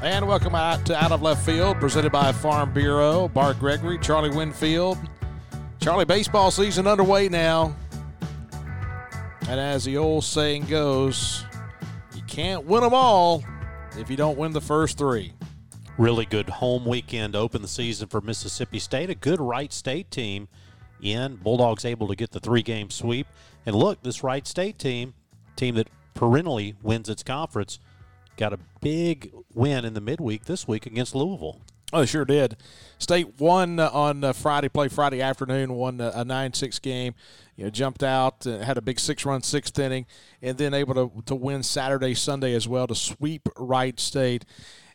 And welcome out to Out of Left Field, presented by Farm Bureau. Bart Gregory, Charlie Winfield. Charlie, baseball season underway now. And as the old saying goes, you can't win them all if you don't win the first three. Really good home weekend to open the season for Mississippi State. A good Wright State team in. Bulldogs able to get the three game sweep. And look, this Wright State team, team that perennially wins its conference, got a big win in the midweek this week against Louisville. Oh, sure did. State won uh, on uh, Friday, play Friday afternoon, won a 9 6 game. You know, jumped out, uh, had a big six run sixth inning, and then able to, to win Saturday, Sunday as well to sweep Wright State.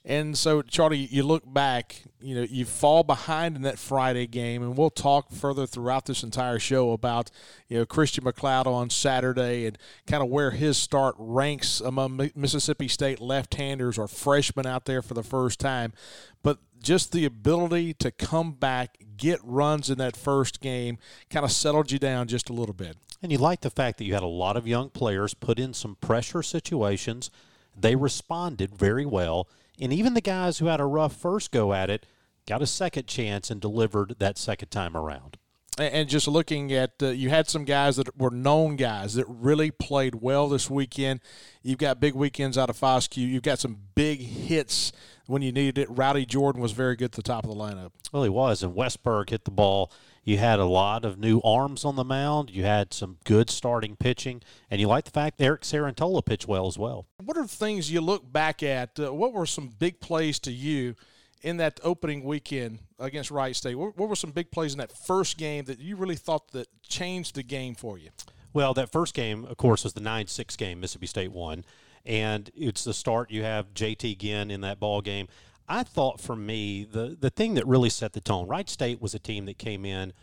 And so, Charlie, you look back, you know, you fall behind in that Friday game, and we'll talk further throughout this entire show about, you know, Christian McLeod on Saturday and kind of where his start ranks among Mississippi State left-handers or freshmen out there for the first time. But just the ability to come back, get runs in that first game, kind of settled you down just a little bit. And you like the fact that you had a lot of young players put in some pressure situations. They responded very well and even the guys who had a rough first go at it got a second chance and delivered that second time around. And just looking at, uh, you had some guys that were known guys that really played well this weekend. You've got big weekends out of Foscue. You've got some big hits when you needed it. Rowdy Jordan was very good at the top of the lineup. Well, he was. And Westburg hit the ball you had a lot of new arms on the mound. You had some good starting pitching, and you like the fact Eric Cerantola pitched well as well. What are the things you look back at? Uh, what were some big plays to you in that opening weekend against Wright State? What, what were some big plays in that first game that you really thought that changed the game for you? Well, that first game, of course, was the 9 6 game Mississippi State won. And it's the start. You have JT Ginn in that ball game. I thought for me, the, the thing that really set the tone, Wright State was a team that came in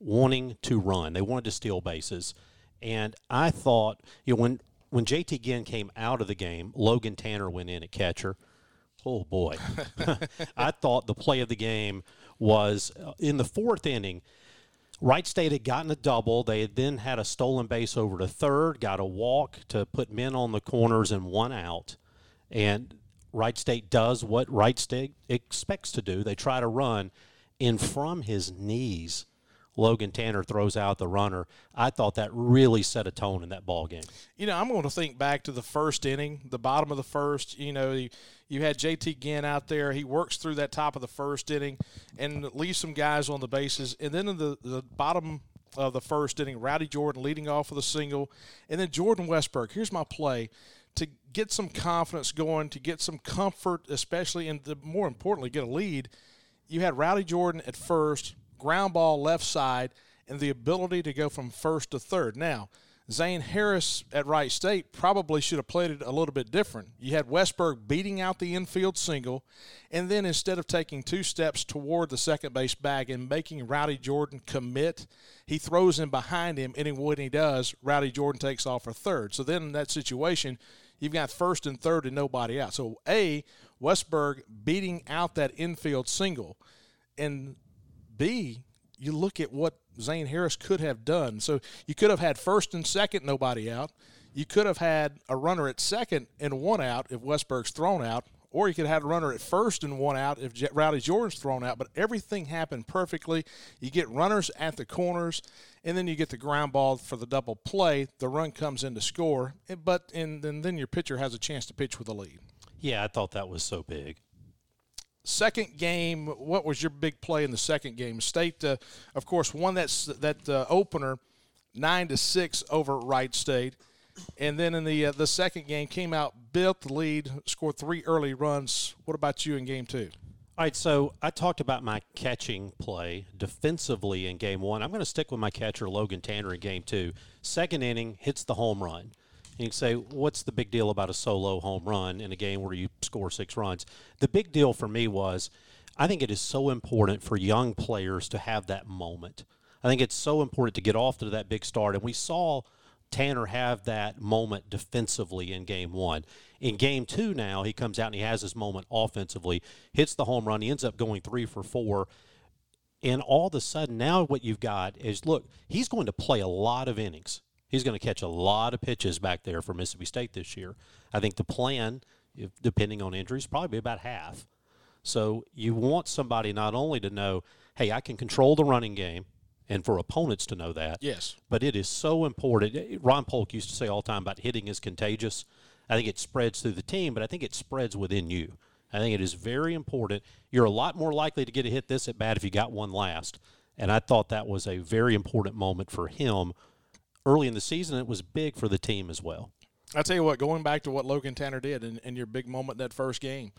wanting to run. They wanted to steal bases. And I thought, you know, when, when JT Ginn came out of the game, Logan Tanner went in at catcher. Oh, boy. I thought the play of the game was uh, in the fourth inning. Wright State had gotten a double. They had then had a stolen base over to third, got a walk to put men on the corners and one out. And Wright State does what Wright State expects to do. They try to run, and from his knees, Logan Tanner throws out the runner. I thought that really set a tone in that ball game. You know, I'm going to think back to the first inning, the bottom of the first. You know, you, you had JT Ginn out there. He works through that top of the first inning and leaves some guys on the bases. And then in the, the bottom of the first inning, Rowdy Jordan leading off with a single. And then Jordan Westburg. Here's my play to get some confidence going, to get some comfort, especially, and to, more importantly, get a lead. You had Rowdy Jordan at first, ground ball left side, and the ability to go from first to third. Now, Zane Harris at Wright State probably should have played it a little bit different. You had Westburg beating out the infield single, and then instead of taking two steps toward the second base bag and making Rowdy Jordan commit, he throws him behind him, and when he does, Rowdy Jordan takes off for third. So then in that situation, you've got first and third and nobody out. So A, Westburg beating out that infield single, and B, you look at what Zane Harris could have done. So you could have had first and second, nobody out. You could have had a runner at second and one out if Westburg's thrown out, or you could have had a runner at first and one out if Rowdy Jordan's thrown out. But everything happened perfectly. You get runners at the corners, and then you get the ground ball for the double play. The run comes in to score, but and, and then your pitcher has a chance to pitch with a lead. Yeah, I thought that was so big. Second game, what was your big play in the second game? State, uh, of course, won that that uh, opener nine to six over Wright State and then in the uh, the second game came out, built the lead, scored three early runs. What about you in game two? All right, so I talked about my catching play defensively in game one. I'm going to stick with my catcher, Logan Tanner, in game two. Second inning, hits the home run. You can say, what's the big deal about a solo home run in a game where you score six runs? The big deal for me was I think it is so important for young players to have that moment. I think it's so important to get off to that big start. And we saw – Tanner have that moment defensively in game one. In game two, now he comes out and he has his moment offensively, hits the home run. He ends up going three for four. And all of a sudden, now what you've got is look, he's going to play a lot of innings. He's going to catch a lot of pitches back there for Mississippi State this year. I think the plan if, depending on injuries, probably be about half. So you want somebody not only to know, hey, I can control the running game, and for opponents to know that. Yes. But it is so important. Eh, Ron Polk used to say all the time about hitting is contagious. I think it spreads through the team, but I think it spreads within you. I think it is very important. You're a lot more likely to get a hit this at bat if you got one last. And I thought that was a very important moment for him early in the season. It was big for the team as well. I tell you what, going back to what Logan Tanner did in, in your big moment that first game,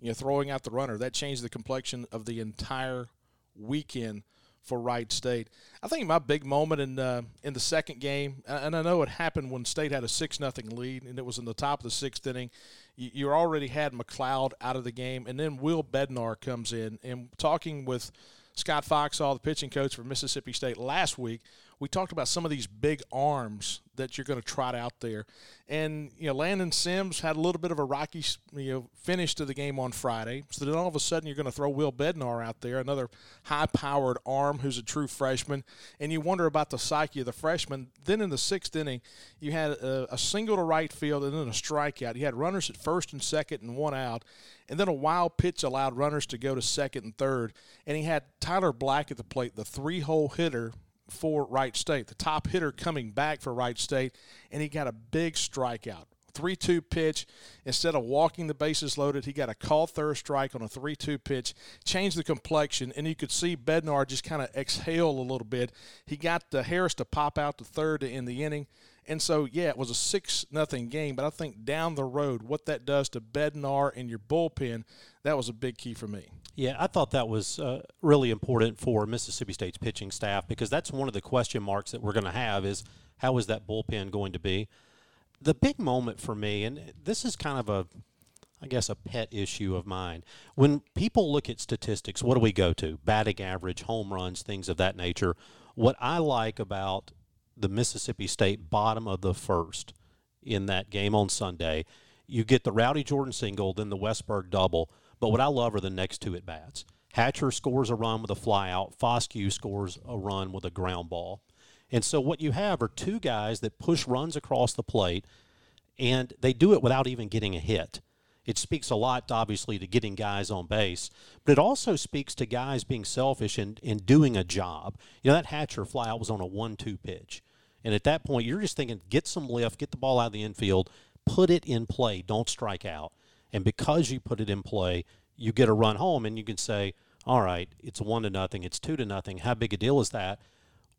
you know, throwing out the runner, that changed the complexion of the entire weekend for Wright State. I think my big moment in uh, in the second game, and I know it happened when State had a six nothing lead, and it was in the top of the sixth inning. You, you already had McLeod out of the game, and then Will Bednar comes in, and talking with Scott Foxhall, the pitching coach for Mississippi State last week, we talked about some of these big arms that you're going to trot out there. And, you know, Landon Sims had a little bit of a rocky, you know, finish to the game on Friday. So then all of a sudden you're going to throw Will Bednar out there, another high-powered arm who's a true freshman. And you wonder about the psyche of the freshman. Then in the sixth inning, you had a, a single to right field and then a strikeout. You had runners at first and second and one out and then a wild pitch allowed runners to go to second and third. And he had Tyler Black at the plate, the three hole hitter for Wright State, the top hitter coming back for Wright State, and he got a big strikeout. 3 2 pitch. Instead of walking the bases loaded, he got a call third strike on a 3 2 pitch, changed the complexion, and you could see Bednar just kind of exhale a little bit. He got the Harris to pop out to third in the inning. And so, yeah, it was a 6 nothing game, but I think down the road, what that does to Bednar and your bullpen, that was a big key for me. Yeah, I thought that was uh, really important for Mississippi State's pitching staff because that's one of the question marks that we're going to have is how is that bullpen going to be? The big moment for me, and this is kind of a, I guess, a pet issue of mine. When people look at statistics, what do we go to? Batting average, home runs, things of that nature. What I like about the Mississippi State bottom of the first in that game on Sunday, you get the Rowdy Jordan single, then the Westburg double but what I love are the next two at bats. Hatcher scores a run with a flyout. Foscue scores a run with a ground ball. And so what you have are two guys that push runs across the plate, and they do it without even getting a hit. It speaks a lot, obviously, to getting guys on base, but it also speaks to guys being selfish and, and doing a job. You know, that Hatcher flyout was on a 1 2 pitch. And at that point, you're just thinking, get some lift, get the ball out of the infield, put it in play, don't strike out. And because you put it in play, you get a run home and you can say, all right, it's one to nothing, it's two to nothing. How big a deal is that?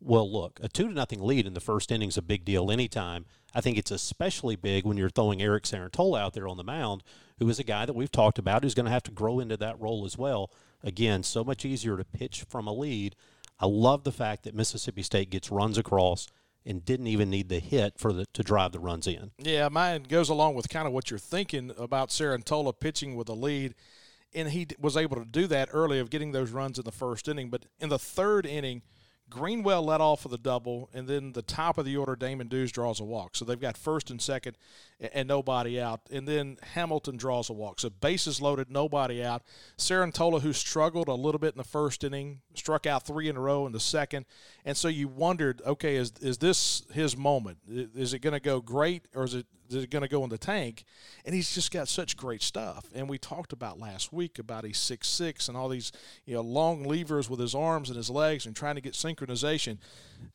Well, look, a two to nothing lead in the first inning is a big deal anytime. I think it's especially big when you're throwing Eric Cerantola out there on the mound, who is a guy that we've talked about who's going to have to grow into that role as well. Again, so much easier to pitch from a lead. I love the fact that Mississippi State gets runs across and didn't even need the hit for the to drive the runs in. Yeah, mine goes along with kind of what you're thinking about Cerantola pitching with a lead, and he was able to do that early of getting those runs in the first inning. But in the third inning, Greenwell let off for the double, and then the top of the order, Damon Dews draws a walk. So they've got first and second and nobody out. And then Hamilton draws a walk. So bases loaded, nobody out. Cerantola, who struggled a little bit in the first inning, struck out three in a row in the second. And so you wondered, okay, is, is this his moment? Is it going to go great or is it is it going to go in the tank? And he's just got such great stuff. And we talked about last week about he's six six and all these you know long levers with his arms and his legs and trying to get synchronization.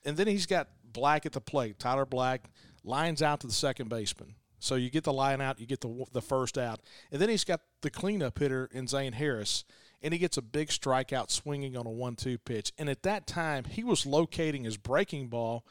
And then he's got Black at the plate. Tyler Black lines out to the second baseman. So you get the line out, you get the the first out, and then he's got the cleanup hitter in Zane Harris, and he gets a big strikeout swinging on a one-two pitch. And at that time, he was locating his breaking ball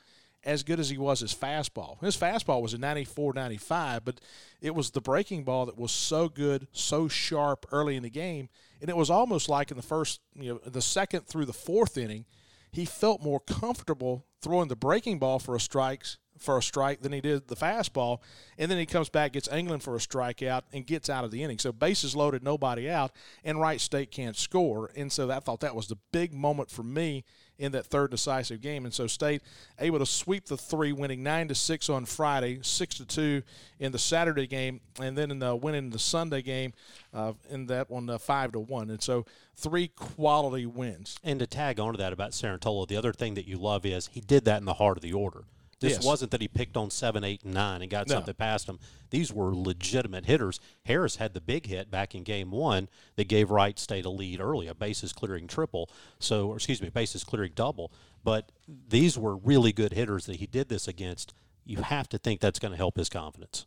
as good as he was his fastball. His fastball was a 94 95, but it was the breaking ball that was so good, so sharp early in the game. And it was almost like in the first, you know, the second through the fourth inning, he felt more comfortable throwing the breaking ball for a strikes for a strike than he did the fastball. And then he comes back, gets England for a strikeout, and gets out of the inning. So bases loaded, nobody out, and Wright State can't score. And so I thought that was the big moment for me in that third decisive game. And so State able to sweep the three, winning nine to six on Friday, six to two in the Saturday game, and then in the winning the Sunday game uh, in that one uh, five to one. And so three quality wins. And to tag onto that about Cerantola, the other thing that you love is he did that in the heart of the order. This Yes. wasn't that he picked on seven, eight, and nine and got No. something past him. These were legitimate hitters. Harris had the big hit back in game one that gave Wright State a lead early, a bases clearing triple. So, or excuse me, bases clearing double. But these were really good hitters that he did this against. You have to think that's going to help his confidence.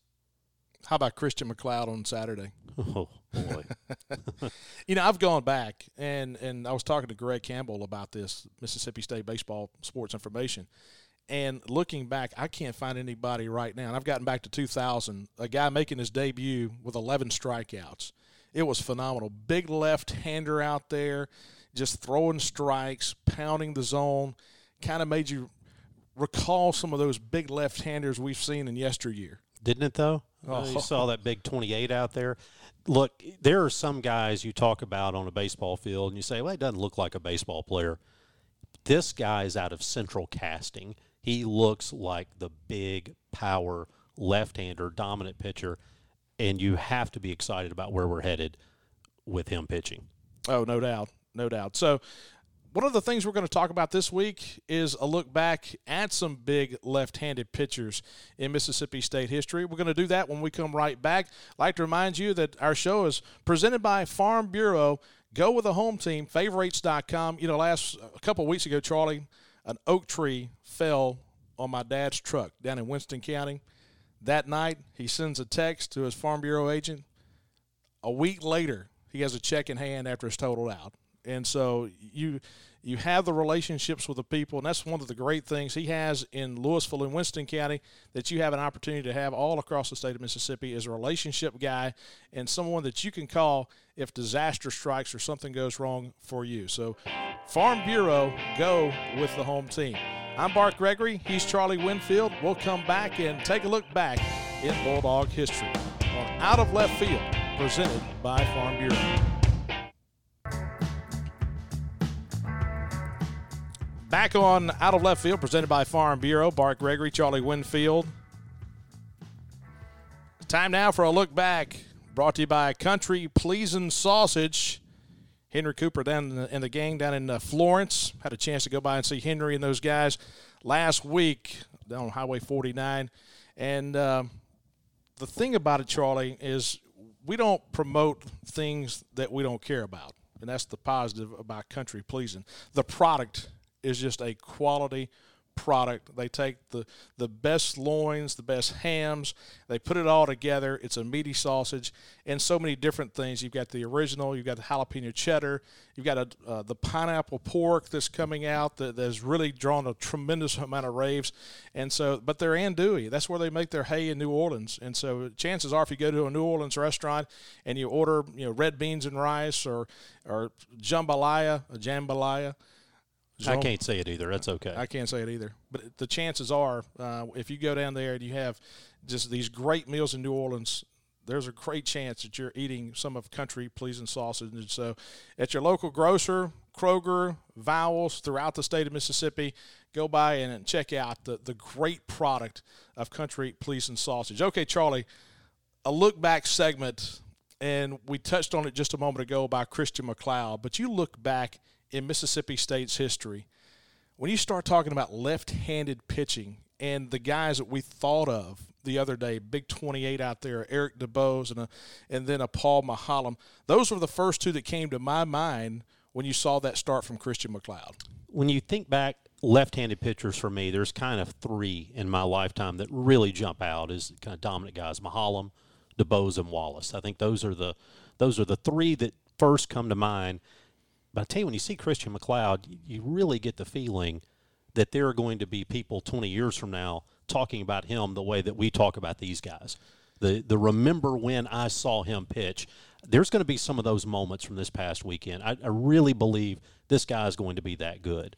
How about Christian McLeod on Saturday? Oh boy. You know, I've gone back and and I was talking to Greg Campbell about this Mississippi State baseball sports information. And looking back, I can't find anybody right now. And I've gotten back to 2000, a guy making his debut with 11 strikeouts. It was phenomenal. Big left-hander out there, just throwing strikes, pounding the zone, kind of made you recall some of those big left-handers we've seen in yesteryear. Didn't it though? Uh, you saw that big 28 out there. Look, there are some guys you talk about on a baseball field and you say, well, he doesn't look like a baseball player. This guy is out of central casting. He looks like the big power left-hander dominant pitcher and you have to be excited about where we're headed with him pitching. Oh, no doubt. No doubt. So, one of the things we're going to talk about this week is a look back at some big left handed pitchers in Mississippi State history. We're going to do that when we come right back. I'd like to remind you that our show is presented by Farm Bureau. Go with a home team, favorites.com. You know, last a couple weeks ago, Charlie, an oak tree fell on my dad's truck down in Winston County. That night, he sends a text to his Farm Bureau agent a week later he has a check in hand after it's totaled out and so you you have the relationships with the people and that's one of the great things he has in louisville and winston county that you have an opportunity to have all across the state of mississippi is a relationship guy and someone that you can call if disaster strikes or something goes wrong for you. So farm bureau go with the home team. I'm bart gregory he's charlie winfield. We'll come back and take a look back in bulldog history on out of left field presented by Farm Bureau. Back on Out of Left Field, presented by Farm Bureau. Bart Gregory, Charlie Winfield. Time now for a look back, brought to you by Country Pleasing Sausage. Henry Cooper down in the, gang down in uh, Florence. Had a chance to go by and see Henry and those guys last week down on Highway 49. And uh, the thing about it, Charlie, is we don't promote things that we don't care about. And that's the positive about country pleasing. The product is just a quality product. They take the, the best loins, the best hams, they put it all together. It's a meaty sausage and so many different things. You've got the original, you've got the jalapeno cheddar, you've got a, uh, the pineapple pork that's coming out that, has really drawn a tremendous amount of raves. And so, but they're andouille. That's where they make their hay in New Orleans. And so, chances are, if you go to a New Orleans restaurant and you order, you know, red beans and rice or or jambalaya, a jambalaya. I can't say it either. That's okay. I can't say it either. But the chances are, uh, if you go down there and you have just these great meals in New Orleans, there's a great chance that you're eating some of country pleasing sausage. And so, at your local grocer, Kroger, Vowell's throughout the state of Mississippi, go by and check out the, the great product of country pleasing sausage. Okay, Charlie, a look back segment, and we touched on it just a moment ago by Christian McLeod, but you look back in Mississippi State's history, when you start talking about left handed pitching and the guys that we thought of the other day, big 28 out there, Eric DuBose and, a, and then a Paul Maholm, those were the first two that came to my mind when you saw that start from Christian McLeod. When you think back, left-handed pitchers for me, there's kind of three in my lifetime that really jump out as kind of dominant guys: Maholm, DuBose, and Wallace. I think those are the those are the three that first come to mind. But I tell you, when you see Christian McLeod, you really get the feeling that there are going to be people 20 years from now talking about him the way that we talk about these guys. The the remember when I saw him pitch. There's going to be some of those moments from this past weekend. I, I really believe this guy is going to be that good.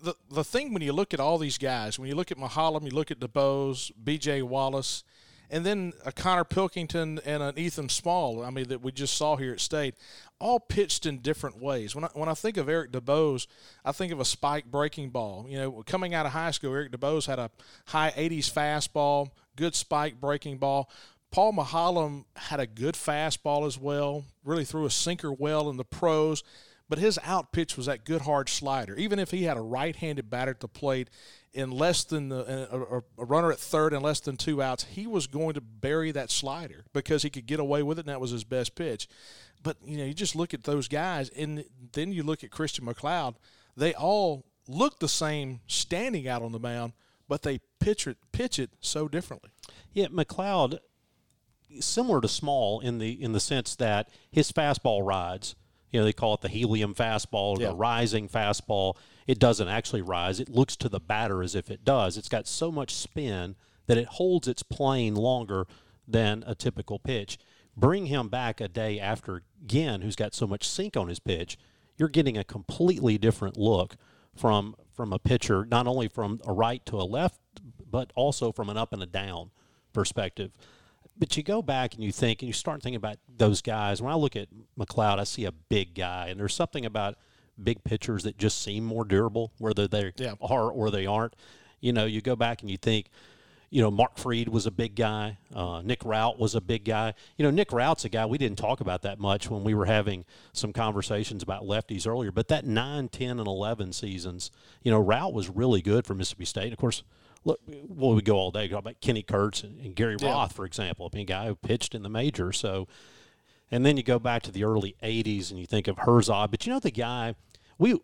The the thing when you look at all these guys, when you look at Maholm, you look at DuBose, B.J. Wallace, and then a Connor Pilkington and an Ethan Small. I mean that we just saw here at State, all pitched in different ways. When I, when I think of Eric DuBose, I think of a spike breaking ball. You know, coming out of high school, Eric DuBose had a high 80s fastball, good spike breaking ball. Paul Maholm had a good fastball as well. Really threw a sinker well in the pros. But his out pitch was that good hard slider. Even if he had a right-handed batter at the plate in less than the, a, a, runner at third in less than two outs, he was going to bury that slider because he could get away with it, and that was his best pitch. But you know, you just look at those guys, and then you look at Christian McLeod. They all look the same standing out on the mound, but they pitch it pitch it so differently. Yeah, McLeod, similar to Small in the in the sense that his fastball rides. You know, they call it the helium fastball, yeah. the rising fastball. It doesn't actually rise. It looks to the batter as if it does. It's got so much spin that it holds its plane longer than a typical pitch. Bring him back a day after Ginn, who's got so much sink on his pitch, you're getting a completely different look from from a pitcher, not only from a right to a left, but also from an up and a down perspective. But you go back and you think, and you start thinking about those guys. When I look at McLeod, I see a big guy, and there's something about big pitchers that just seem more durable, whether they yeah. are or they aren't. You know, you go back and you think, you know, Mark Freed was a big guy. Uh, Nick Routt was a big guy. You know, Nick Routt's a guy we didn't talk about that much when we were having some conversations about lefties earlier. But that 9, 10, and 11 seasons, you know, Routt was really good for Mississippi State. And of course, look, well, we go all day talk about Kenny Kurtz and, and Gary yeah. Rath, for example, I mean, a guy who pitched in the major. So, and then you go back to the early 80s and you think of Herzog. But you know, the guy, we,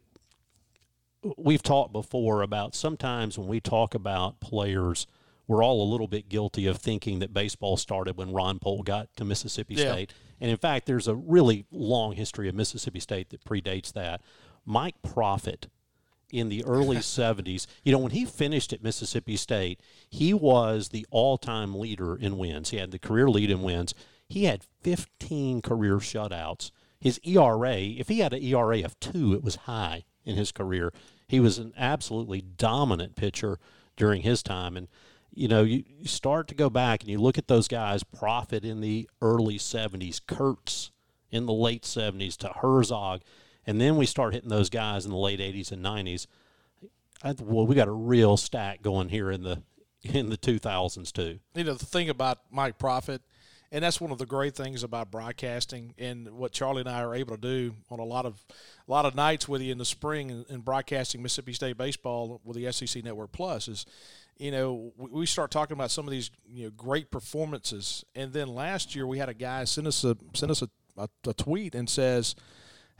we've talked before about sometimes when we talk about players – we're all a little bit guilty of thinking that baseball started when Ron Polk got to Mississippi yeah. State. And in fact, there's a really long history of Mississippi State that predates that. Mike Profit in the early 70s, you know, when he finished at Mississippi State, he was the all time leader in wins. He had the career lead in wins. He had 15 career shutouts. His ERA, if he had an ERA of two, it was high in his career. He was an absolutely dominant pitcher during his time. And you know, you, you start to go back and you look at those guys, Profit in the early 70s, Kurtz in the late 70s to Herzog, and then we start hitting those guys in the late 80s and 90s. I, well, we got a real stack going here in the in the 2000s too. You know, the thing about Mike Profit, and that's one of the great things about broadcasting and what Charlie and I are able to do on a lot of a lot of nights with you in the spring and, broadcasting Mississippi State baseball with the SEC Network Plus is you know, we start talking about some of these you know great performances, and then last year we had a guy send us a send us a, a, a tweet and says,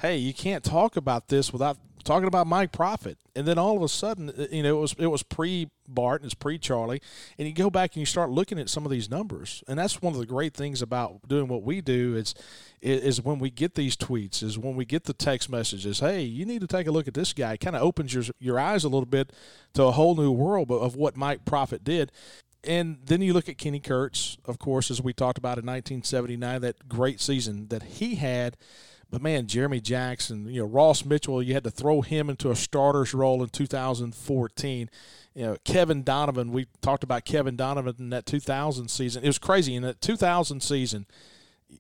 "Hey, you can't talk about this without talking about Mike Profit. And then all of a sudden, uh, you know, it was it was pre Bart and it's pre Charlie, and you go back and you start looking at some of these numbers, and that's one of the great things about doing what we do is is when we get these tweets, is when we get the text messages. Hey, you need to take a look at this guy. Kind of opens your your eyes a little bit to a whole new world of what Mike Profit did. And then you look at Kenny Kurtz, of course, as we talked about in 1979, that great season that he had but man, Jeremy Jackson, you know, Ross Mitchell, you had to throw him into a starter's role in 2014. You know, Kevin Donovan, we talked about Kevin Donovan in that 2000 season. It was crazy. In that 2000 season,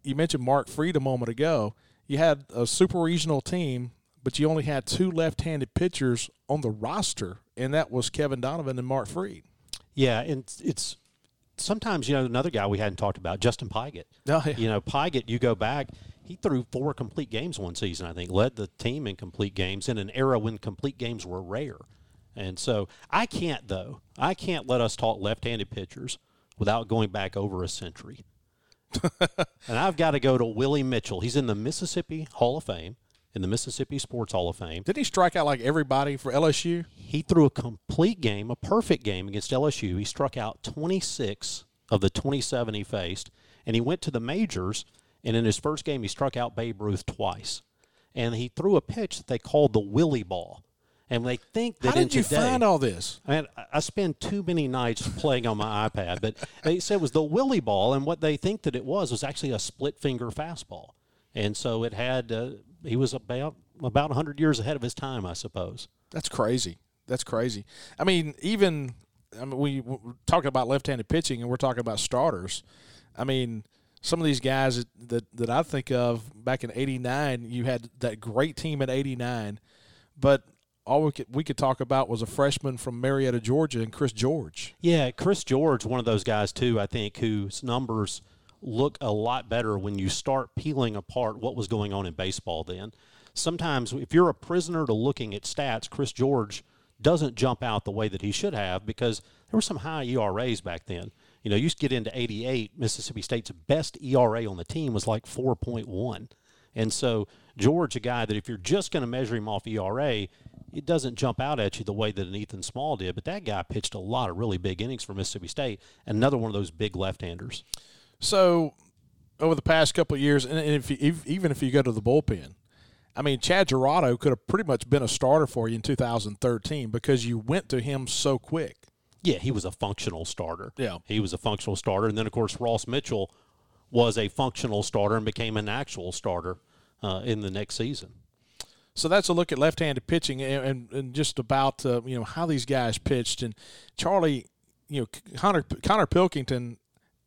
you mentioned Mark Freed a moment ago. You had a super regional team, but you only had two left handed pitchers on the roster, and that was Kevin Donovan and Mark Freed. Yeah, and it's sometimes, you know, another guy we hadn't talked about, Justin Pigott. Oh, yeah. You know, Pigott, you go back – he threw four complete games one season, I think, led the team in complete games in an era when complete games were rare. And so I can't, though, I can't let us talk left handed pitchers without going back over a century. and I've got to go to Willie Mitchell. He's in the Mississippi Hall of Fame, in the Mississippi Sports Hall of Fame. Did he strike out like everybody for LSU? He threw a complete game, a perfect game against LSU. He struck out 26 of the 27 he faced, and he went to the majors – and in his first game, he struck out Babe Ruth twice. And he threw a pitch that they called the Willie ball. And they think that How did you today, find all this? I, mean, I spend too many nights playing on my iPad, but they said it was the Willie ball, and what they think that it was was actually a split finger fastball, and so it had uh, he was about about 100 years ahead of his time, I suppose. That's crazy. That's crazy. I mean, even I mean, we, we're talking about left-handed pitching, and we're talking about starters. I mean, some of these guys that, that I think of back in '89, you had that great team at '89, but all we could we could talk about was a freshman from Marietta, Georgia, and Chris George. Yeah, Chris George, one of those guys too. I think whose numbers look a lot better when you start peeling apart what was going on in baseball then. sometimes if you're a prisoner to looking at stats, Chris George doesn't jump out the way that he should have because there were some high ERAs back then. You know, you used to get into 88, Mississippi State's best ERA on the team was like 4.1. And so George, a guy that if you're just going to measure him off ERA, it doesn't jump out at you the way that an Ethan Small did. But that guy pitched a lot of really big innings for Mississippi State. Another one of those big left-handers. So over the past couple years, and if you, even if you go to the bullpen, I mean, Chad Girodo could have pretty much been a starter for you in 2013 because you went to him so quick. Yeah, he was a functional starter. Yeah. He was a functional starter. And then, of course, Ross Mitchell was a functional starter and became an actual starter uh, in the next season. So that's a look at left-handed pitching and, and, and just about uh, you know how these guys pitched and Charlie, you know Connor Connor Pilkington.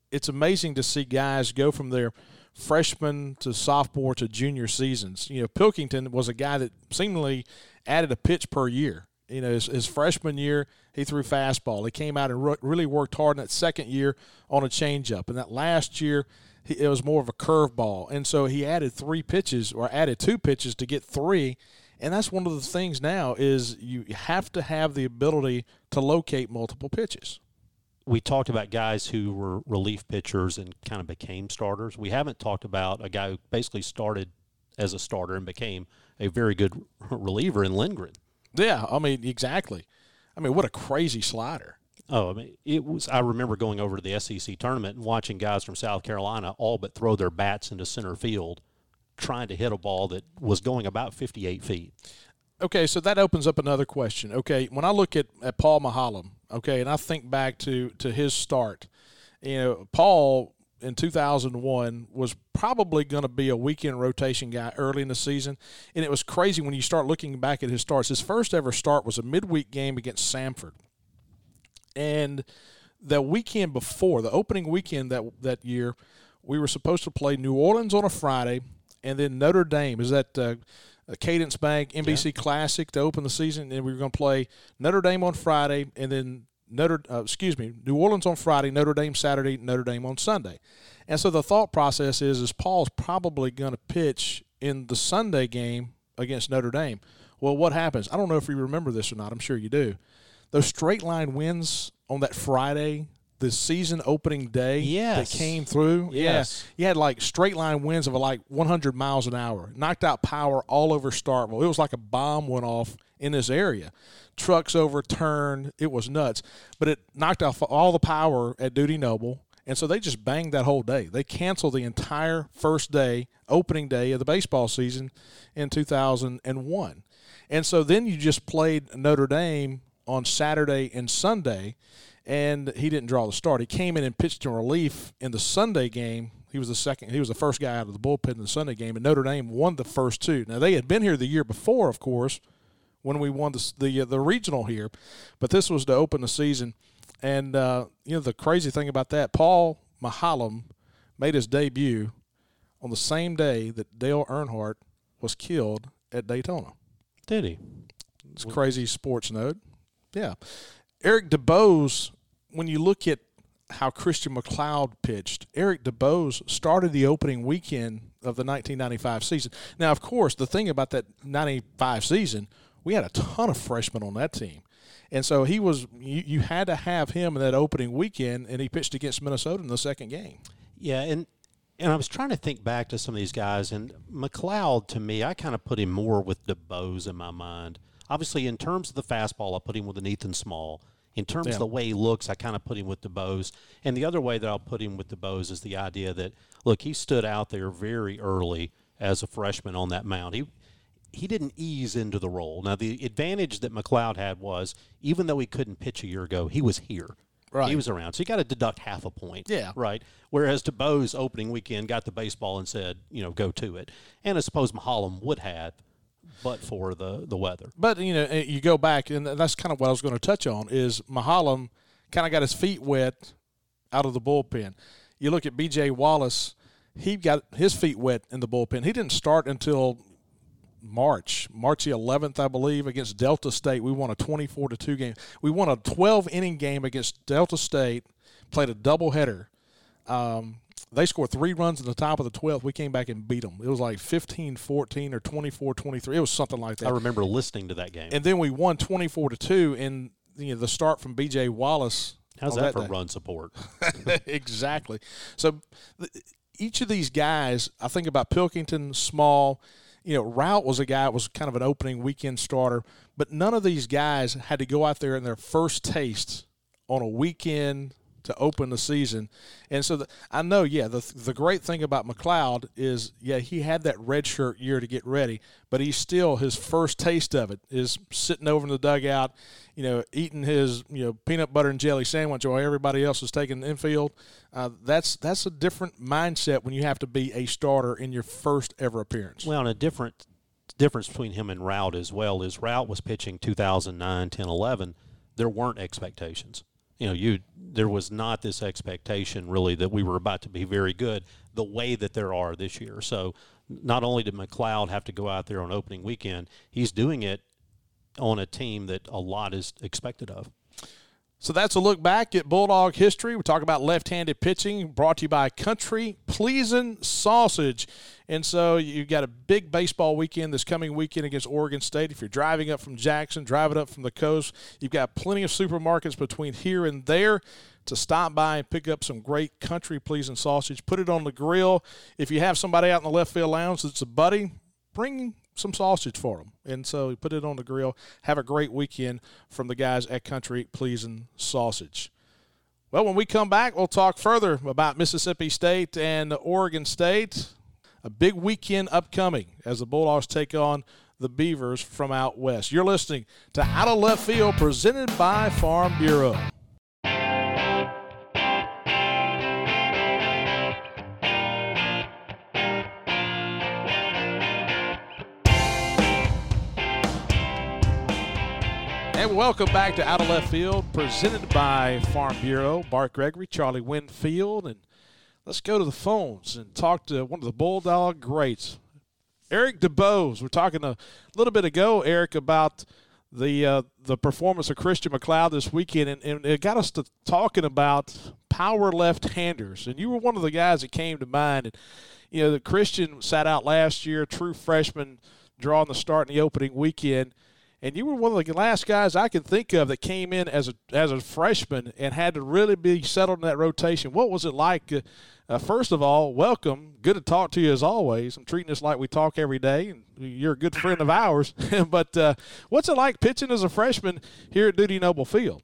It's amazing to see guys go from their freshman to sophomore to junior seasons. You know Pilkington was a guy that seemingly added a pitch per year. You know his, his freshman year he threw fastball. He came out and re- really worked hard in that second year on a changeup. And that last year it was more of a curveball. And so he added three pitches or added two pitches to get three. And that's one of the things now is you have to have the ability to locate multiple pitches. We talked about guys who were relief pitchers and kind of became starters. We haven't talked about a guy who basically started as a starter and became a very good reliever in Lindgren. Yeah, I mean exactly. I mean, what a crazy slider. Oh, I mean, it was. I remember going over to the SEC tournament and watching guys from South Carolina all but throw their bats into center field, trying to hit a ball that was going about 58 feet. Okay, so that opens up another question. Okay, when I look at, at Paul Maholm, okay, and I think back to to his start, you know, Paul in 2001 was probably going to be a weekend rotation guy early in the season. And it was crazy when you start looking back at his starts. His first ever start was a midweek game against Samford. And the weekend before, the opening weekend that that year, we were supposed to play New Orleans on a Friday, and then Notre Dame is that uh, Cadence Bank NBC yeah. Classic to open the season, and we were going to play Notre Dame on Friday, and then Notre uh, excuse me New Orleans on Friday, Notre Dame Saturday, Notre Dame on Sunday, and so the thought process is is Paul's probably going to pitch in the Sunday game against Notre Dame. Well, what happens? I don't know if you remember this or not. I'm sure you do those straight line wins on that Friday, the season opening day yes. that came through. Yes. Yeah. You had like straight line winds of like 100 miles an hour, knocked out power all over Starkville. It was like a bomb went off in this area. Trucks overturned. It was nuts. But it knocked off all the power at Dudy Noble. And so they just banged that whole day. They canceled the entire first day, opening day of the baseball season in 2001. And so then you just played Notre Dame on Saturday and Sunday, and he didn't draw the start. He came in and pitched in relief in the Sunday game. He was the second. He was the first guy out of the bullpen in the Sunday game, and Notre Dame won the first two. Now they had been here the year before, of course, when we won the the, uh, the regional here, but this was to open the season. And uh, you know the crazy thing about that, Paul Maholm made his debut on the same day that Dale Earnhardt was killed at Daytona. Did he? It's crazy sports note. Yeah. Eric DuBose, when you look at how Christian McLeod pitched, Eric DuBose started the opening weekend of the 1995 season. Now, of course, the thing about that 95 season, we had a ton of freshmen on that team. And so he was, you, you had to have him in that opening weekend, and he pitched against Minnesota in the second game. Yeah, and and I was trying to think back to some of these guys, and McLeod, to me, I kind of put him more with DuBose in my mind. Obviously, in terms of the fastball, I put him with an Ethan Small. In terms yeah. of the way he looks, I kind of put him with DuBose. And the other way that I'll put him with DuBose is the idea that, look, he stood out there very early as a freshman on that mound. He he didn't ease into the role. Now, the advantage that McLeod had was, even though he couldn't pitch a year ago, he was here. Right. He was around. So you got to deduct half a point. Yeah. Right. Whereas DuBose opening weekend got the baseball and said, you know, go to it. And I suppose Maholm would have but for the the weather. But you know, eh, you go back, and that's kind of what I was going to touch on. Is Maholm kind of got his feet wet out of the bullpen? You look at B.J. Wallace; he got his feet wet in the bullpen. He didn't start until March, March the 11th, I believe, against Delta State. We won a 24 to two game. We won a 12 inning game against Delta State. Played a doubleheader. Um, they scored three runs in the top of the 12th. We came back and beat them. It was like 15 14 or 24 23. It was something like that. I remember listening to that game. And then we won 24 to 2 in you know, the start from BJ Wallace. How's that, that, for day. run support? exactly. So each of these guys, I think about Pilkington, Small, you know, Routt was a guy that was kind of an opening weekend starter, but none of these guys had to go out there in their first taste on a weekend to open the season. And so the, I know, yeah, the, the great thing about McLeod is, yeah, he had that red shirt year to get ready, but he's still, his first taste of it is sitting over in the dugout, you know, eating his, you know, peanut butter and jelly sandwich while everybody else is taking the infield. Uh, that's, that's a different mindset when you have to be a starter in your first ever appearance. Well, and a different difference between him and Routt as well is Routt was pitching 2009, 10, 11. There weren't expectations you know, you there was not this expectation really that we were about to be very good the way that there are this year. So not only did McLeod have to go out there on opening weekend, he's doing it on a team that a lot is expected of. So that's a look back at Bulldog history. We talk about left-handed pitching, brought to you by Country Pleasing Sausage. And so you've got a big baseball weekend this coming weekend against Oregon State. If you're driving up from Jackson, driving up from the coast, you've got plenty of supermarkets between here and there to stop by and pick up some great country pleasing sausage. Put it on the grill. If you have somebody out in the left field lounge that's a buddy, bring some sausage for them. And so put it on the grill. Have a great weekend from the guys at Country Pleasing Sausage. Well, when we come back, we'll talk further about Mississippi State and Oregon State. A big weekend upcoming as the Bulldogs take on the Beavers from out west. You're listening to Out of Left Field presented by Farm Bureau. And welcome back to Out of Left Field, presented by Farm Bureau. Bart Gregory, Charlie Winfield, and let's go to the phones and talk to one of the Bulldog greats, Eric DuBose. We're talking a little bit ago, Eric, about the uh, the performance of Christian McLeod this weekend, and, and it got us to talking about power left-handers. And you were one of the guys that came to mind. And you know, the Christian sat out last year, true freshman, drawing the start in the opening weekend and you were one of the last guys I can think of that came in as a as a freshman and had to really be settled in that rotation. What was it like? Uh, uh, first of all, welcome. Good to talk to you as always. I'm treating this like we talk every day, and you're a good friend of ours. but uh, what's it like pitching as a freshman here at Dudy Noble Field?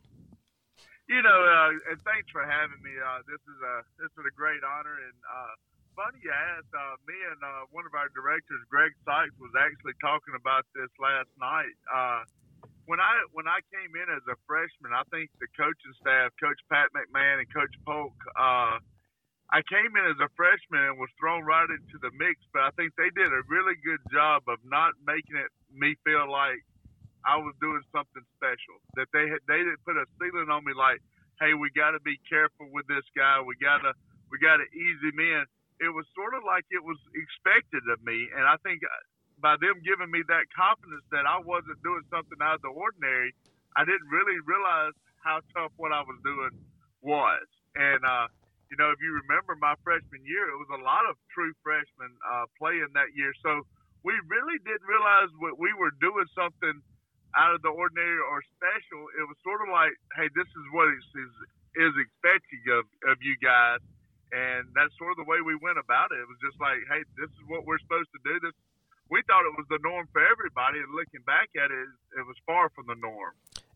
You know, uh, and thanks for having me. Uh, this is a this is a great honor, and uh, funny you asked. Uh, me and uh, one of our directors, Greg Sykes, was actually talking about this last night. Uh, when I when I came in as a freshman, I think the coaching staff, Coach Pat McMahon and Coach Polk, uh, I came in as a freshman and was thrown right into the mix. But I think they did a really good job of not making it me feel like I was doing something special. That they had they didn't put a ceiling on me like, hey, we got to be careful with this guy. We gotta we gotta ease him in it was sort of like it was expected of me. And I think by them giving me that confidence that I wasn't doing something out of the ordinary, I didn't really realize how tough what I was doing was. And, uh, you know, if you remember my freshman year, it was a lot of true freshmen uh, playing that year. So we really didn't realize what we were doing something out of the ordinary or special. It was sort of like, hey, this is what is, is, is expecting of, of you guys and that's sort of the way we went about it. It was just like, hey, this is what we're supposed to do. This we thought it was the norm for everybody, and looking back at it, it was far from the norm.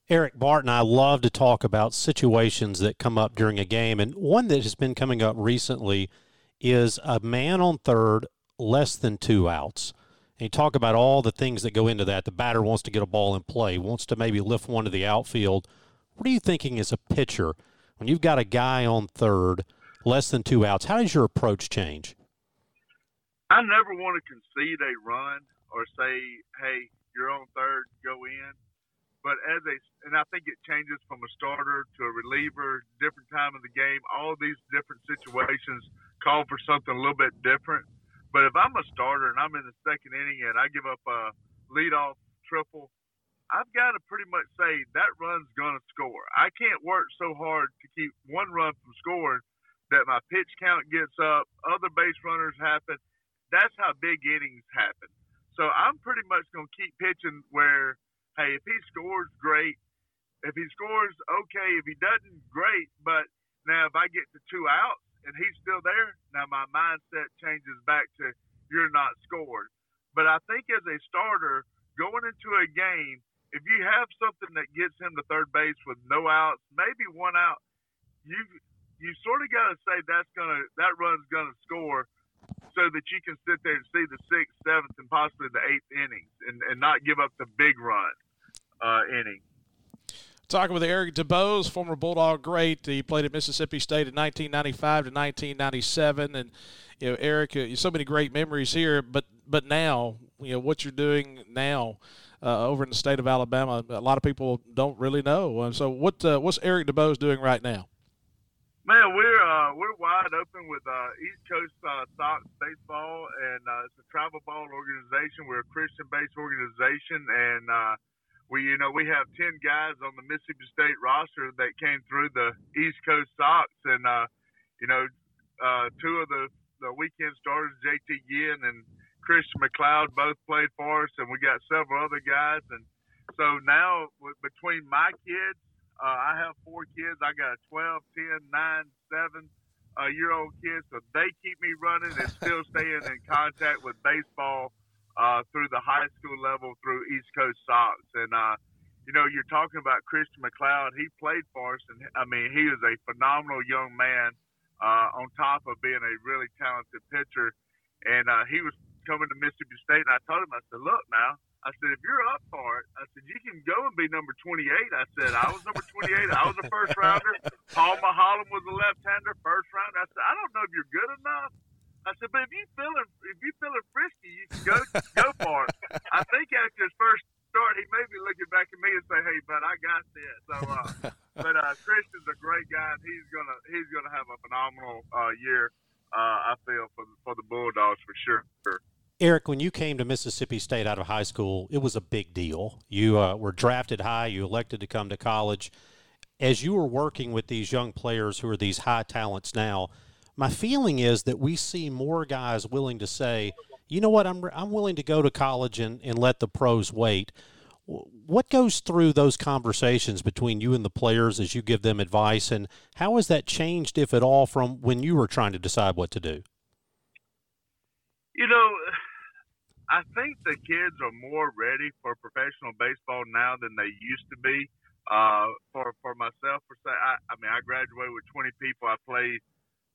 Eric Barton, I love to talk about situations that come up during a game, and one that has been coming up recently is a man on third, less than two outs. And you talk about all the things that go into that. The batter wants to get a ball in play, wants to maybe lift one to the outfield. What are you thinking as a pitcher when you've got a guy on third – less than two outs. How does your approach change? I never want to concede a run or say, "Hey, you're on third, go in." But as a, and I think it changes from a starter to a reliever, different time of the game. All these different situations call for something a little bit different. But if I'm a starter and I'm in the second inning and I give up a leadoff triple, I've got to pretty much say that run's going to score. I can't work so hard to keep one run from scoring that my pitch count gets up, other base runners happen. That's how big innings happen. So I'm pretty much going to keep pitching where, hey, if he scores, great. If he scores, okay. If he doesn't, great. But now if I get to two outs and he's still there, now my mindset changes back to you're not scored. But I think as a starter, going into a game, if you have something that gets him to third base with no outs, maybe one out, you you sort of got to say that's gonna that run's gonna score, so that you can sit there and see the sixth, seventh, and possibly the eighth innings, and, and not give up the big run uh, inning. Talking with Eric DuBose, former Bulldog great. He played at Mississippi State in 1995 to 1997, and you know, Eric, uh, so many great memories here. But but now, you know, what you're doing now uh, over in the state of Alabama, a lot of people don't really know. Uh, so what uh, what's Eric DuBose doing right now? Man, we're uh, we're wide open with uh, East Coast uh, Sox baseball, and uh, it's a travel ball organization. We're a Christian-based organization, and uh, we you know we have ten guys on the Mississippi State roster that came through the East Coast Sox, and uh, you know two of the the weekend starters, JT Ginn and Christian McLeod, both played for us, and we got several other guys, and so now between my kids uh, I have four kids. I got a 12, 10, 9, 7 uh, year old kids. So they keep me running and still staying in contact with baseball uh, through the high school level through East Coast Sox. And, uh, you know, you're talking about Christian McLeod. He played for us. And, I mean, he is a phenomenal young man uh, on top of being a really talented pitcher. And uh, he was coming to Mississippi State. And I told him, I said, look now, I said, if you're up for it, I said, you can go and be number 28. I said, I was number 28. I was a first rounder. Paul Maholm was a left-hander, first round. I said, I don't know if you're good enough. I said, but if you feeling if you feeling frisky, you can go go for it. I think after his first start, he may be looking back at me and say, hey, but I got this. So, uh, but uh, Christian's a great guy, and he's gonna he's gonna have a phenomenal uh, year. Uh, I feel for for the Bulldogs for sure. Eric, when you came to Mississippi State out of high school, it was a big deal. You uh, were drafted high, you elected to come to college. As you were working with these young players who are these high talents now, my feeling is that we see more guys willing to say, you know what, I'm, I'm willing to go to college and, and let the pros wait. What goes through those conversations between you and the players as you give them advice, and how has that changed, if at all, from when you were trying to decide what to do? You know, I think the kids are more ready for professional baseball now than they used to be. Uh, for for myself, for say, I, I mean, I graduated with 20 people. I played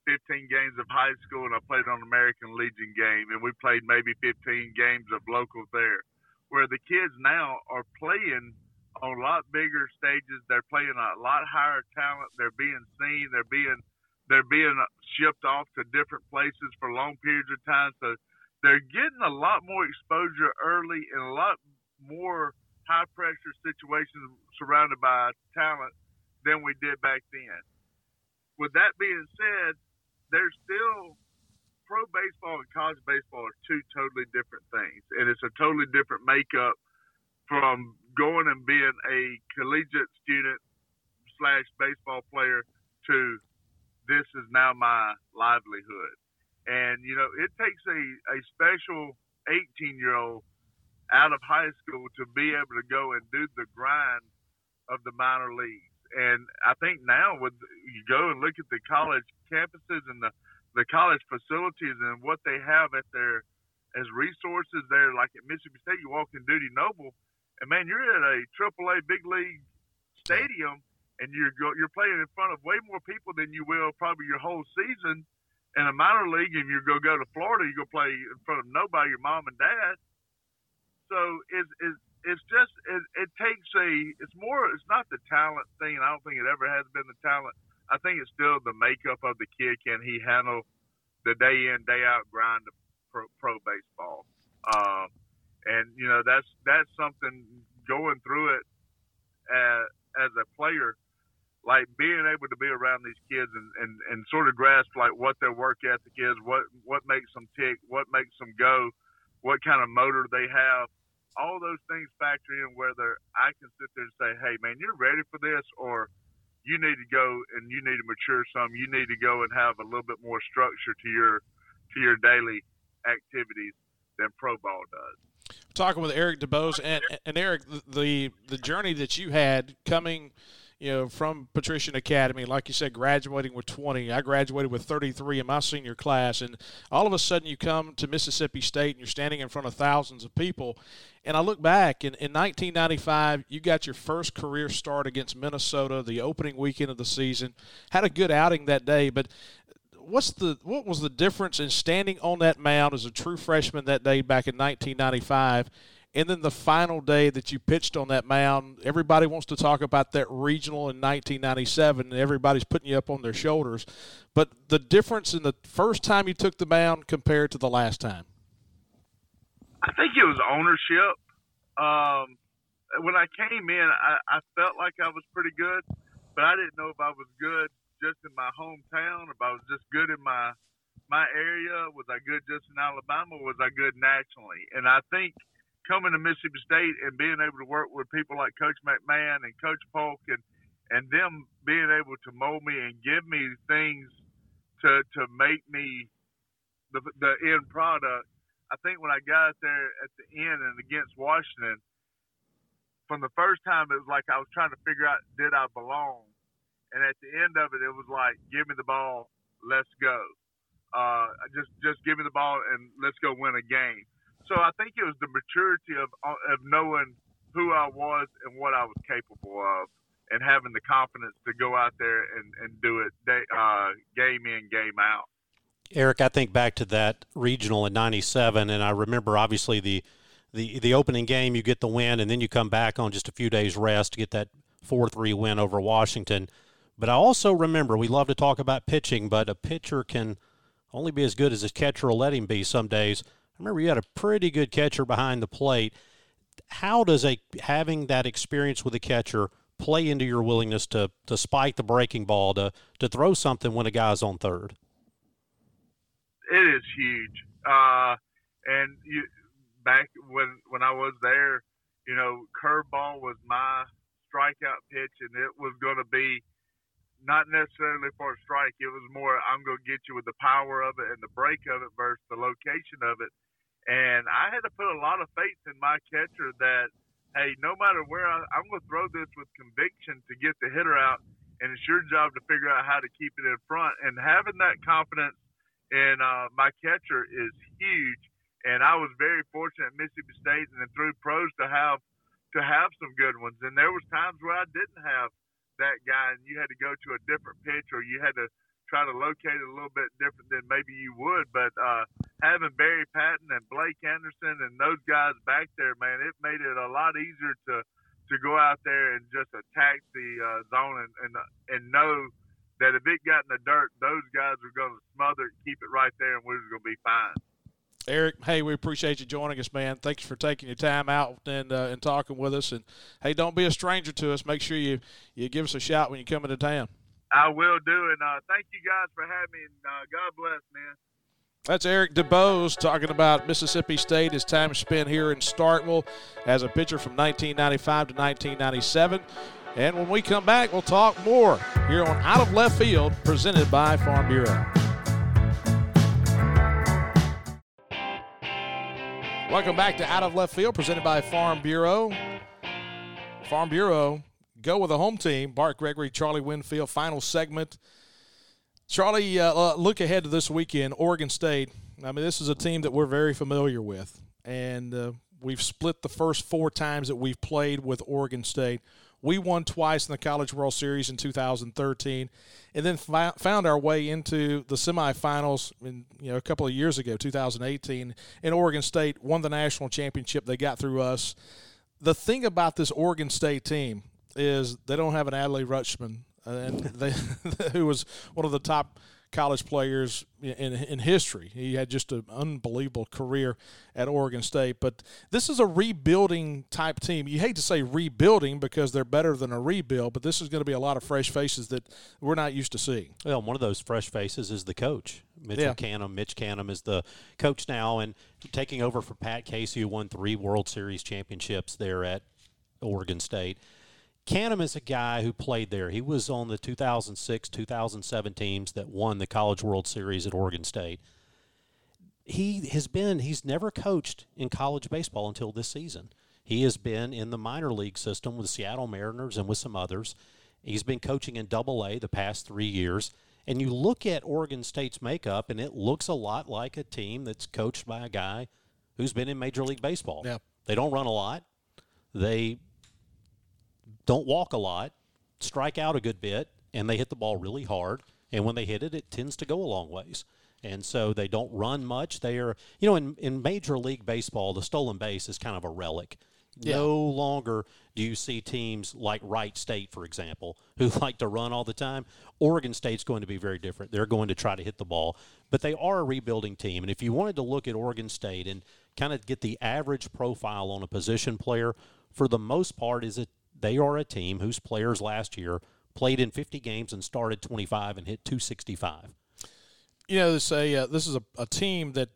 15 games of high school, and I played on American Legion game, and we played maybe 15 games of local there. Where the kids now are playing on a lot bigger stages, they're playing a lot higher talent. They're being seen. They're being they're being shipped off to different places for long periods of time. So they're getting a lot more exposure early and a lot more high pressure situations surrounded by talent than we did back then. With that being said, there's still pro baseball and college baseball are two totally different things, and it's a totally different makeup from going and being a collegiate student slash baseball player to this is now my livelihood. And, you know, it takes a, a special 18 year old out of high school to be able to go and do the grind of the minor leagues. And I think now with you go and look at the college campuses and the, the college facilities and what they have at their as resources there, like at Mississippi State, you walk in Dudy Noble, and man, you're at a AAA big league stadium, and you're go, you're playing in front of way more people than you will probably your whole season in a minor league and you go go to Florida, you go play in front of nobody, your mom and dad. So it's it's it's just it, it takes a it's more it's not the talent thing. I don't think it ever has been the talent. I think it's still the makeup of the kid. Can he handle the day in day out grind of pro, pro baseball? Um, and you know that's that's something going through it as, as a player like being able to be around these kids and, and, and sort of grasp like what their work ethic is, what what makes them tick, what makes them go, what kind of motor they have. All those things factor in whether I can sit there and say, "Hey, man, you're ready for this," or you need to go and you need to mature some. You need to go and have a little bit more structure to your to your daily activities than pro ball does. Talking with Eric DuBose and and Eric, the the journey that you had coming you know, from Patrician Academy, like you said, graduating with 20. I graduated with 33 in my senior class. And all of a sudden you come to Mississippi State and you're standing in front of thousands of people. And I look back, in, in 1995, you got your first career start against Minnesota, the opening weekend of the season. Had a good outing that day, but what's the what was the difference in standing on that mound as a true freshman that day back in 1995 and then the final day that you pitched on that mound, everybody wants to talk about that regional in 1997, and everybody's putting you up on their shoulders. But the difference in the first time you took the mound compared to the last time? I think it was ownership. Um, when I came in, I, I felt like I was pretty good, but I didn't know if I was good just in my hometown, if I was just good in my my area, was I good just in Alabama, was I good nationally? And I think – coming to Mississippi State and being able to work with people like Coach McMahon and Coach Polk and and them being able to mold me and give me things to to make me the the end product. I think when I got there at the end and against Washington, from the first time it was like I was trying to figure out did I belong, and at the end of it it was like give me the ball, let's go. Uh, just just give me the ball and let's go win a game so I think it was the maturity of of knowing who I was and what I was capable of, and having the confidence to go out there and, and do it day, uh, game in, game out. Eric, I think back to that regional in '97, and I remember obviously the, the the opening game. You get the win, and then you come back on just a few days rest to get that four three win over Washington. But I also remember we love to talk about pitching, but a pitcher can only be as good as his catcher will let him be some days remember you had a pretty good catcher behind the plate. How does a having that experience with a catcher play into your willingness to to spike the breaking ball to to throw something when a guy's on third? It is huge. Uh, and you back when when I was there, you know, curveball was my strikeout pitch, and it was going to be not necessarily for a strike. It was more I'm going to get you with the power of it and the break of it versus the location of it. And I had to put a lot of faith in my catcher that, hey, no matter where I, I'm going to throw this with conviction to get the hitter out, and it's your job to figure out how to keep it in front. And having that confidence in uh, my catcher is huge. And I was very fortunate at Mississippi State and then through pros to have to have some good ones. And there was times where I didn't have that guy, and you had to go to a different pitch, or you had to try to locate it a little bit different than maybe you would. But uh, having Barry Patton and Blake Anderson and those guys back there, man, it made it a lot easier to to go out there and just attack the uh, zone and, and and know that if it got in the dirt, those guys were going to smother it, keep it right there, and we're going to be fine. Eric, hey, we appreciate you joining us, man. Thanks for taking your time out and uh, and talking with us. And hey, don't be a stranger to us. Make sure you you give us a shout when you come into town. I will do, and uh, thank you guys for having me. And uh, God bless, man. That's Eric DuBose talking about Mississippi State, his time spent here in Starkville as a pitcher from 1995 to 1997. And when we come back, we'll talk more here on Out of Left Field, presented by Farm Bureau. Welcome back to Out of Left Field, presented by Farm Bureau. Farm Bureau, go with a home team. Bart Gregory, Charlie Winfield, final segment. Charlie, uh, uh, look ahead to this weekend, Oregon State. I mean, this is a team that we're very familiar with, and uh, we've split the first four times that we've played with Oregon State. We won twice in the College World Series in 2013, and then fi- found our way into the semifinals in you know a couple of years ago, 2018. And Oregon State won the national championship. They got through us. The thing about this Oregon State team is they don't have an Adley Rutschman, uh, and they who was one of the top college players in, in history. He had just an unbelievable career at Oregon State. But this is a rebuilding type team. You hate to say rebuilding because they're better than a rebuild, but this is going to be a lot of fresh faces that we're not used to seeing. Well, one of those fresh faces is the coach. Mitchell yeah. Canham. Mitch Canham is the coach now and taking over for Pat Casey, who won three World Series championships there at Oregon State Canham is a guy who played there. He was on the 2006 2007 teams that won the College World Series at Oregon State. He has been, he's never coached in college baseball until this season. He has been in the minor league system with Seattle Mariners and with some others. He's been coaching in double A the past three years. And you look at Oregon State's makeup, and it looks a lot like a team that's coached by a guy who's been in Major League Baseball. Yeah. They don't run a lot. They don't walk a lot, strike out a good bit, and they hit the ball really hard. And when they hit it, it tends to go a long ways. And so they don't run much. They are, you know, in, in Major League Baseball, the stolen base is kind of a relic. Yeah. No longer do you see teams like Wright State, for example, who like to run all the time. Oregon State's going to be very different. They're going to try to hit the ball, but they are a rebuilding team. And if you wanted to look at Oregon State and kind of get the average profile on a position player, for the most part, is it they are a team whose players last year played in 50 games and started 25 and hit 265. You know, this a uh, this is a, a team that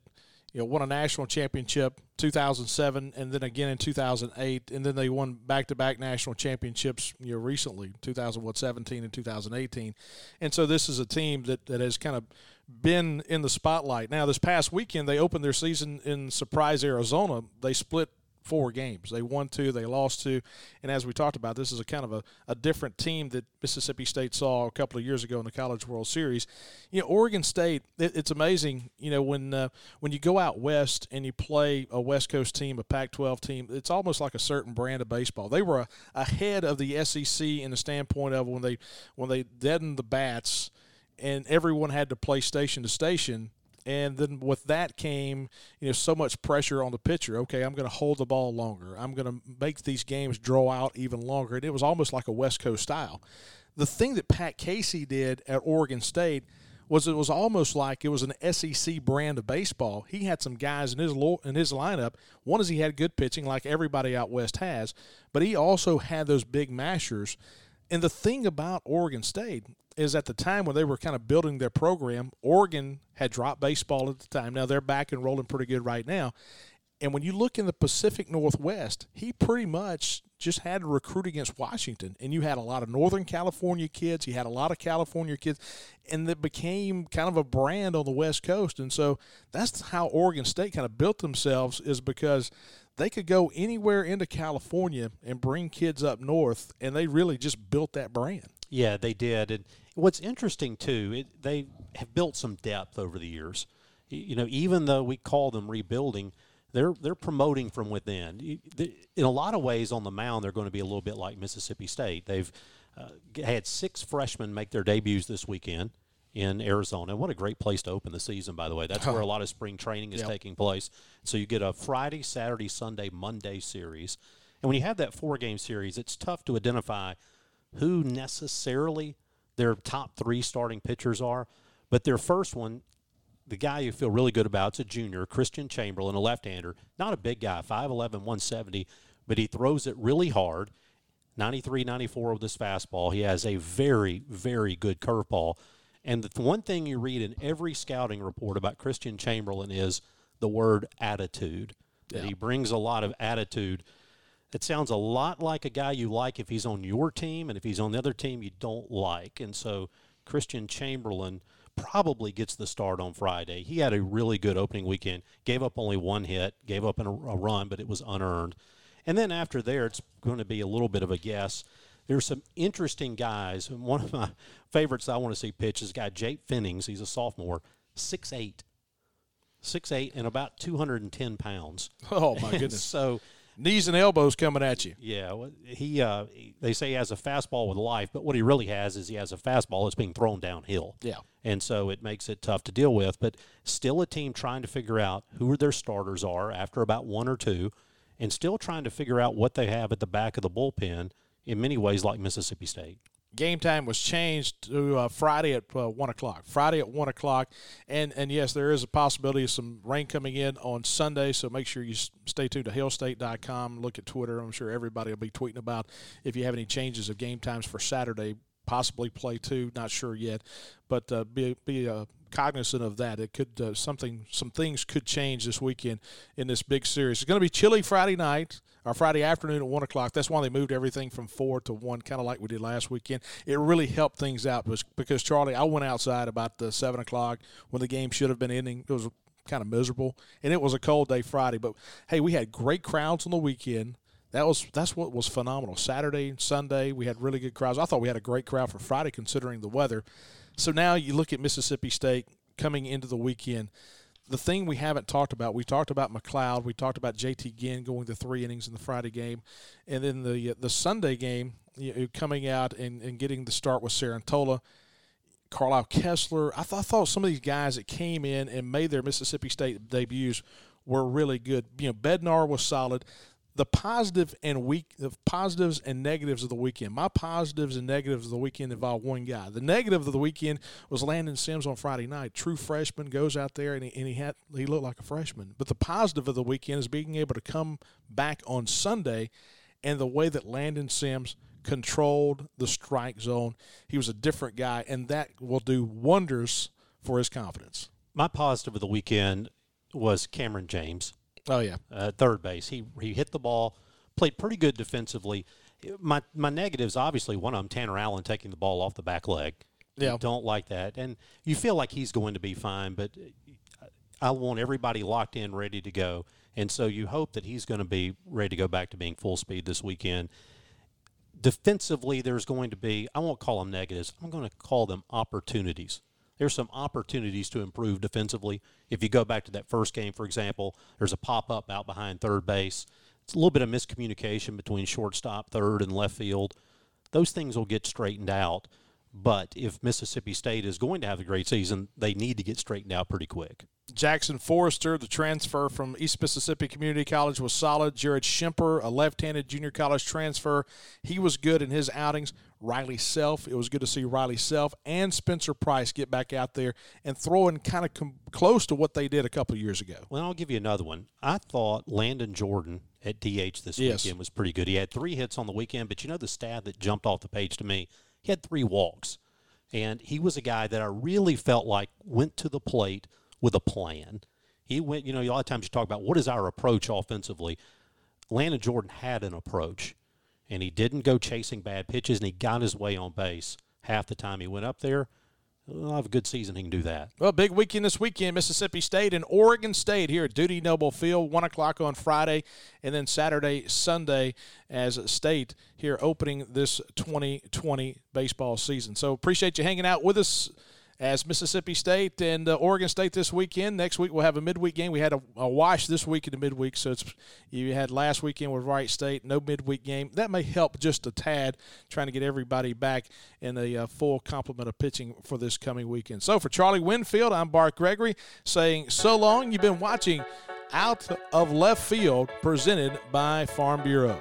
you know won a national championship 2007 and then again in 2008 and then they won back-to-back national championships you know recently 2017 and 2018 and so this is a team that, that has kind of been in the spotlight. Now this past weekend they opened their season in surprise arizona. They split four games. They won two, they lost two, and as we talked about, this is a kind of a, a different team that Mississippi State saw a couple of years ago in the College World Series. You know, Oregon State, it, it's amazing. You know, when uh, when you go out west and you play a West Coast team, a Pac-12 team, it's almost like a certain brand of baseball. They were ahead of the SEC in the standpoint of when they when they deadened the bats and everyone had to play station to station and then with that came you know so much pressure on the pitcher okay i'm going to hold the ball longer i'm going to make these games draw out even longer and it was almost like a west coast style the thing that pat casey did at oregon state was it was almost like it was an SEC brand of baseball. He had some guys in his in his lineup. One is he had good pitching, like everybody out west has, but he also had those big mashers. And the thing about Oregon State is at the time when they were kind of building their program, Oregon had dropped baseball at the time. Now they're back and rolling pretty good right now. And when you look in the Pacific Northwest, he pretty much just had to recruit against Washington. And you had a lot of Northern California kids. He had a lot of California kids. And it became kind of a brand on the West Coast. And so that's how Oregon State kind of built themselves, is because they could go anywhere into California and bring kids up north. And they really just built that brand. Yeah, they did. And what's interesting too, it, they have built some depth over the years. You know, even though we call them rebuilding, they're they're promoting from within. In a lot of ways, on the mound, they're going to be a little bit like Mississippi State. They've uh, had six freshmen make their debuts this weekend in Arizona. What a great place to open the season, by the way. That's where a lot of spring training is yep. taking place. So you get a Friday, Saturday, Sunday, Monday series. And when you have that four game series, it's tough to identify who necessarily their top three starting pitchers are. But their first one, the guy you feel really good about, is a junior, Christian Chamberlain, a left-hander. Not a big guy, 5'11", 170, but he throws it really hard. 93, 94 with his fastball. He has a very, very good curveball. And the one thing you read in every scouting report about Christian Chamberlain is the word attitude. Yeah. That he brings a lot of attitude – it sounds a lot like a guy you like if he's on your team, and if he's on the other team, you don't like. And so Christian Chamberlain probably gets the start on Friday. He had a really good opening weekend, gave up only one hit, gave up a, a run, but it was unearned. And then after there, it's going to be a little bit of a guess. There's some interesting guys. One of my favorites I want to see pitch is guy Jake Pfennigs. He's a sophomore, six eight, six eight, and about 210 pounds. Oh, my goodness. so knees and elbows coming at you. Yeah, he. Uh, they say he has a fastball with life, but what he really has is he has a fastball that's being thrown downhill. Yeah, and so it makes it tough to deal with. But still, a team trying to figure out who their starters are after about one or two, and still trying to figure out what they have at the back of the bullpen. In many ways, like Mississippi State game time was changed to uh, Friday at uh, one o'clock. Friday at one o'clock, and and yes, there is a possibility of some rain coming in on Sunday. So make sure you stay tuned to hailstate.com. Look at Twitter. I'm sure everybody will be tweeting about if you have any changes of game times for Saturday possibly play two. Not sure yet, but uh, be be uh, cognizant of that. It could uh, something some things could change this weekend in this big series. It's going to be chilly Friday night or Friday afternoon at one o'clock. That's why they moved everything from four to one, kind of like we did last weekend. It really helped things out because Charlie, I went outside about the seven o'clock when the game should have been ending. It was kind of miserable, and it was a cold day Friday. But hey, we had great crowds on the weekend. That was that's what was phenomenal. Saturday and Sunday we had really good crowds. I thought we had a great crowd for Friday considering the weather. So now you look at Mississippi State coming into the weekend. The thing we haven't talked about, we talked about McLeod, we talked about JT Ginn going to three innings in the Friday game, and then the uh, the Sunday game you know, coming out and, and getting the start with Cerantola. Carlisle Koestler. I, th- I thought some of these guys that came in and made their Mississippi State debuts were really good. You know, Bednar was solid the positive and weak the positives and negatives of the weekend. My positives and negatives of the weekend involve one guy. The negative of the weekend was Landon Sims on Friday night. True freshman goes out there and he, and he had he looked like a freshman. But the positive of the weekend is being able to come back on Sunday and the way that Landon Sims controlled the strike zone. He was a different guy and that will do wonders for his confidence. My positive of the weekend was Kamren James. Oh yeah, uh, third base. He he hit the ball, played pretty good defensively. My my negatives, obviously, one of them, Tanner Allen taking the ball off the back leg. Yeah, you don't like that, and you feel like he's going to be fine, but I want everybody locked in, ready to go, and so you hope that he's going to be ready to go back to being full speed this weekend. Defensively, there's going to be I won't call them negatives. I'm going to call them opportunities there's some opportunities to improve defensively. If you go back to that first game, for example, there's a pop up out behind third base. It's a little bit of miscommunication between shortstop, third, and left field. Those things will get straightened out. But if Mississippi State is going to have a great season, they need to get straightened out pretty quick. Jackson Forrester, the transfer from East Mississippi Community College, was solid. Jared Schimper, a left handed junior college transfer, he was good in his outings. Riley Self, it was good to see Riley Self and Spencer Price get back out there and throw throwing kind of com- close to what they did a couple years ago. Well, I'll give you another one. I thought Landon Jordan at DH this yes. weekend was pretty good. He had three hits on the weekend, but you know the stat that jumped off the page to me? He had three walks. And he was a guy that I really felt like went to the plate with a plan. He went, you know, a lot of times you talk about what is our approach offensively. Landon Jordan had an approach, and he didn't go chasing bad pitches, and he got his way on base half the time he went up there. I'll have a good season. He can do that. Well, big weekend this weekend. Mississippi State and Oregon State here at Dudy Noble Field, one o'clock on Friday, and then Saturday, Sunday as State here opening this 2020 baseball season. So appreciate you hanging out with us as Mississippi State and uh, Oregon State this weekend. Next week we'll have a midweek game. We had a, a, wash this week in the midweek, so it's you had last weekend with Wright State, no midweek game. That may help just a tad, trying to get everybody back in a uh, full complement of pitching for this coming weekend. So for Charlie Winfield, I'm Bart Gregory saying so long. You've been watching Out of Left Field, presented by Farm Bureau.